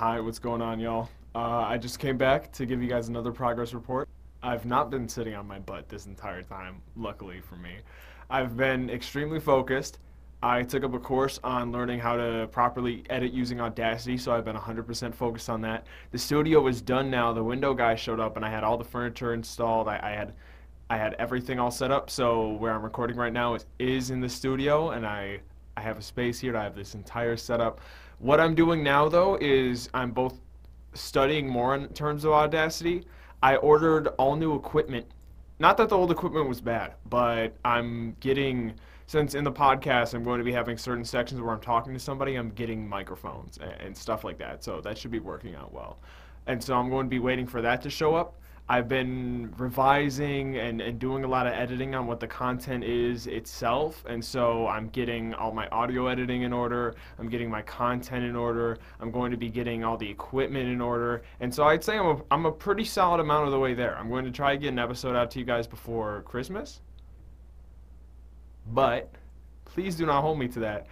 Hi, what's going on, y'all? Uh, I just came back to give you guys another progress report. I've not been sitting on my butt this entire time, luckily for me. I've been extremely focused. I took up a course on learning how to properly edit using Audacity, so I've been 100% focused on that. The studio is done now. The window guy showed up, and I had all the furniture installed. I, I had, I had everything all set up. So where I'm recording right now is, is in the studio, and I, I have a space here. I have this entire setup. What I'm doing now, though, is I'm both studying more in terms of Audacity. I ordered all new equipment. Not that the old equipment was bad, but I'm getting since in the podcast I'm going to be having certain sections where I'm talking to somebody, I'm getting microphones and, and stuff like that. So that should be working out well. And so I'm going to be waiting for that to show up. I've been revising and, and doing a lot of editing on what the content is itself. And so I'm getting all my audio editing in order. I'm getting my content in order. I'm going to be getting all the equipment in order. And so I'd say I'm a, I'm a pretty solid amount of the way there. I'm going to try to get an episode out to you guys before Christmas. But please do not hold me to that.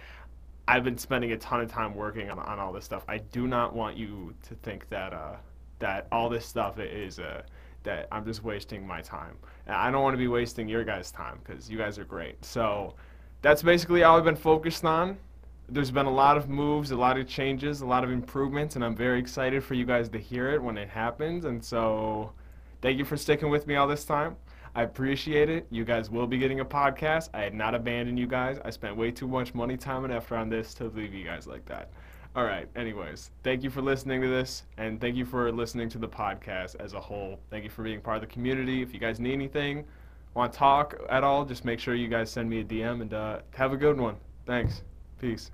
I've been spending a ton of time working on, on all this stuff. I do not want you to think that uh, that all this stuff is uh, that I'm just wasting my time. And I don't want to be wasting your guys' time because you guys are great. So that's basically all I've been focused on. There's been a lot of moves, a lot of changes, a lot of improvements, and I'm very excited for you guys to hear it when it happens. And so thank you for sticking with me all this time. I appreciate it. You guys will be getting a podcast. I had not abandoned you guys. I spent way too much money, time, and effort on this to leave you guys like that. All right. Anyways, thank you for listening to this, and thank you for listening to the podcast as a whole. Thank you for being part of the community. If you guys need anything, want to talk at all, just make sure you guys send me a DM and uh, have a good one. Thanks. Peace.